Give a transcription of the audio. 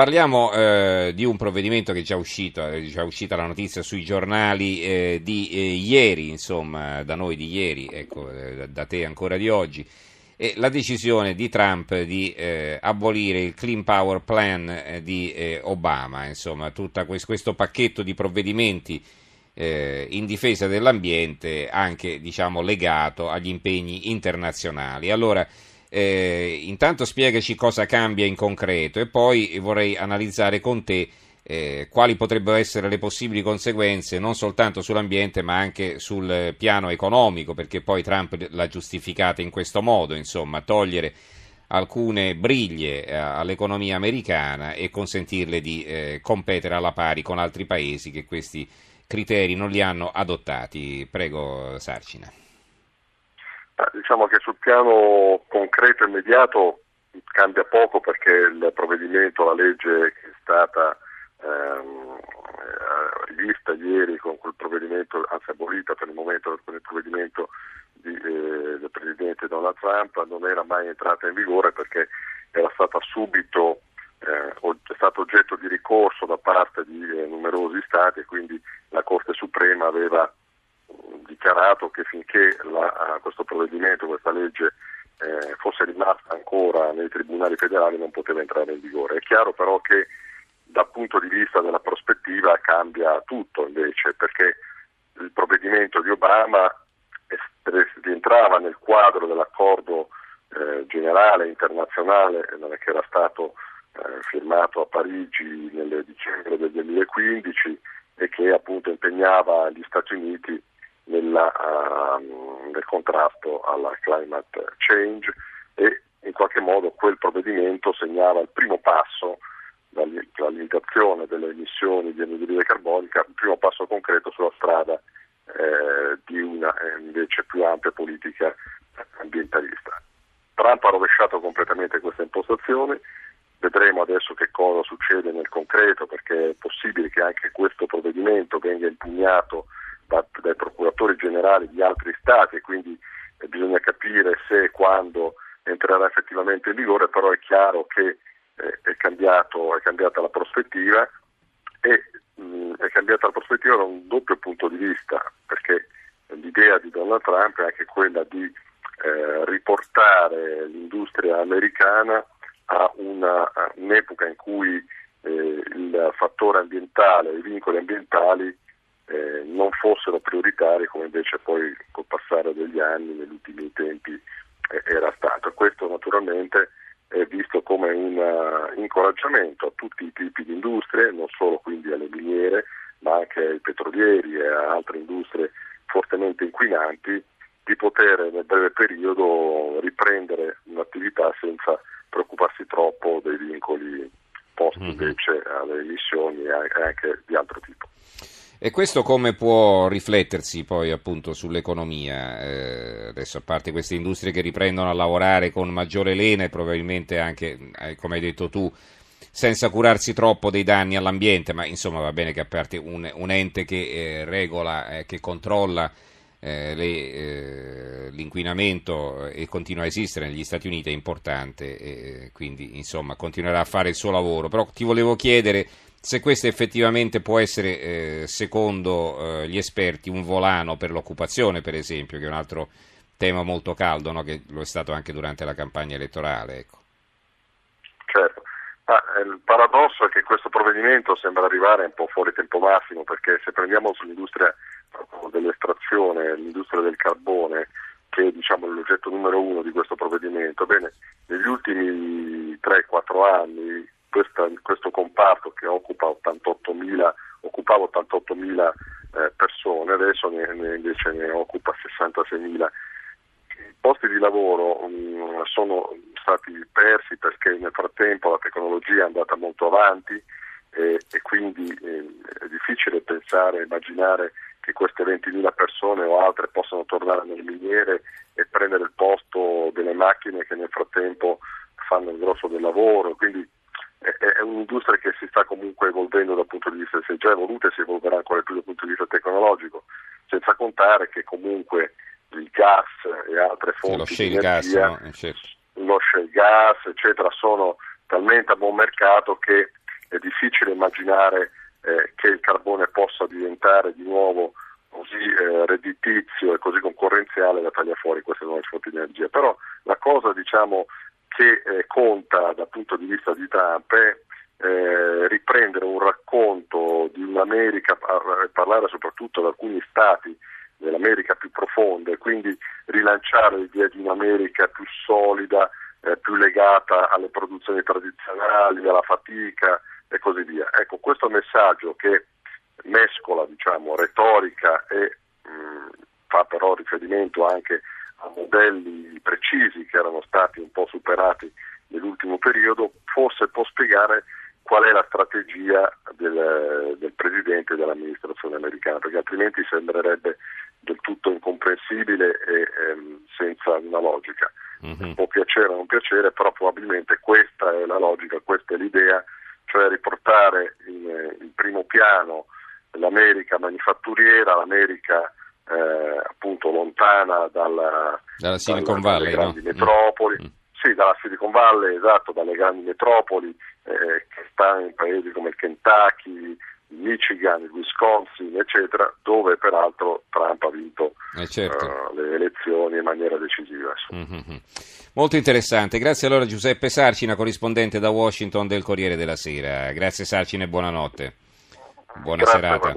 Parliamo eh, di un provvedimento che è già uscito, è già uscita la notizia sui giornali eh, di eh, ieri, insomma, da noi di ieri, ecco, eh, da te ancora di oggi, e la decisione di Trump di eh, abolire il Clean Power Plan eh, di Obama, insomma, tutto questo pacchetto di provvedimenti in difesa dell'ambiente, anche diciamo, legato agli impegni internazionali. Allora, eh, intanto spiegaci cosa cambia in concreto e poi vorrei analizzare con te eh, quali potrebbero essere le possibili conseguenze non soltanto sull'ambiente ma anche sul piano economico, perché poi Trump l'ha giustificata in questo modo, insomma, togliere alcune briglie eh, all'economia americana e consentirle di eh, competere alla pari con altri paesi che questi criteri non li hanno adottati. Prego Sarcina. Diciamo che sul piano concreto e immediato cambia poco perché il provvedimento, la legge che è stata ehm, rivista ieri con quel provvedimento, anzi abolita per il momento con il provvedimento di, eh, del Presidente Donald Trump, non era mai entrata in vigore perché era stata subito eh, è stato oggetto di ricorso da parte di eh, numerosi stati e quindi la Corte Suprema aveva dichiarato che finché la, questo provvedimento, questa legge eh, fosse rimasta ancora nei tribunali federali non poteva entrare in vigore. È chiaro però che dal punto di vista della prospettiva cambia tutto invece perché il provvedimento di Obama rientrava nel quadro dell'accordo eh, generale internazionale che era stato eh, firmato a Parigi nel dicembre del 2015 e che appunto impegnava gli Stati Uniti nella, uh, nel contrasto alla climate change e in qualche modo quel provvedimento segnava il primo passo la limitazione delle emissioni di anidride carbonica, il primo passo concreto sulla strada eh, di una eh, invece più ampia politica ambientalista. Trump ha rovesciato completamente questa impostazione, vedremo adesso che cosa succede nel concreto perché è possibile che anche questo provvedimento venga impugnato dai procuratori generali di altri stati e quindi eh, bisogna capire se e quando entrerà effettivamente in vigore, però è chiaro che eh, è, cambiato, è, cambiata la prospettiva e mh, mm, è cambiata la prospettiva da un doppio punto di vista, perché l'idea di Donald Trump è anche quella di eh, riportare l'industria americana a, una, a un'epoca in cui eh, il fattore ambientale, i vincoli ambientali eh, non fossero prioritari come invece poi col passare degli anni negli ultimi tempi eh, era stato. Questo naturalmente è visto come un uh, incoraggiamento a tutti i tipi di industrie, non solo quindi alle miniere, ma anche ai petrolieri e a altre industrie fortemente inquinanti, di poter nel breve periodo riprendere un'attività senza preoccuparsi troppo dei vincoli posti mm-hmm. invece alle emissioni e anche di altro tipo. E questo come può riflettersi poi appunto sull'economia? Eh, adesso a parte queste industrie che riprendono a lavorare con maggiore lena e probabilmente anche, eh, come hai detto tu, senza curarsi troppo dei danni all'ambiente, ma insomma va bene che a parte un, un ente che eh, regola, eh, che controlla eh, le, eh, l'inquinamento e continua a esistere negli Stati Uniti è importante, quindi insomma continuerà a fare il suo lavoro. Però ti volevo chiedere se questo effettivamente può essere, eh, secondo eh, gli esperti, un volano per l'occupazione, per esempio, che è un altro tema molto caldo, no? che lo è stato anche durante la campagna elettorale. Ecco. Certo, ma eh, il paradosso è che questo provvedimento sembra arrivare un po' fuori tempo massimo, perché se prendiamo sull'industria dell'estrazione, l'industria del carbone, che è diciamo, l'oggetto numero uno di questo provvedimento, bene, negli ultimi 3-4 anni questa, questo comparto che occupa 88.000, occupava 88.000 eh, persone, adesso ne, ne, invece ne occupa 66.000. I posti di lavoro mh, mm, sono stati persi perché nel frattempo la tecnologia è andata molto avanti e, e quindi eh, è difficile pensare, immaginare che queste 20.000 persone o altre possano tornare nelle miniere e prendere il posto delle macchine che nel frattempo fanno il grosso del lavoro. Quindi un'industria che si sta comunque evolvendo dal punto di vista, si è già evoluta e si evolverà ancora più dal punto di vista tecnologico, senza contare che comunque il gas e altre fonti sì, di energia, gas, no? Eh, certo. lo shale gas, eccetera, sono talmente a buon mercato che è difficile immaginare eh, che il carbone possa diventare di nuovo così eh, redditizio e così concorrenziale da tagliare fuori queste nuove fonti di energia. Però la cosa diciamo, che eh, conta dal punto di vista di Trump è eh, riprendere un racconto di un'America e parlare soprattutto di alcuni stati dell'America più profonda e quindi rilanciare l'idea di un'America più solida, eh, più legata alle produzioni tradizionali, alla fatica e così via. Ecco, questo messaggio che mescola diciamo, retorica e mh, fa però riferimento anche a modelli precisi che erano stati un po' superati nell'ultimo periodo, forse può spiegare qual è la strategia del, del Presidente dell'amministrazione americana, perché altrimenti sembrerebbe del tutto incomprensibile e ehm, senza una logica. Mm-hmm. Può piacere o non piacere, però probabilmente questa è la logica, questa è l'idea, cioè riportare in, in primo piano l'America manifatturiera, l'America eh, appunto lontana dalla, dalla Silicon dalla, Valley, dalle grandi no? metropoli. Mm. Sì, dalla Silicon Valley, esatto, dalle grandi metropoli eh, che sta in paesi come il Kentucky, il Michigan, il Wisconsin, eccetera, dove peraltro Trump ha vinto eh certo. uh, le elezioni in maniera decisiva. Mm-hmm. Molto interessante. Grazie allora Giuseppe Sarcina, corrispondente da Washington del Corriere della Sera. Grazie Sarcina e buonanotte. Buona Grazie, serata.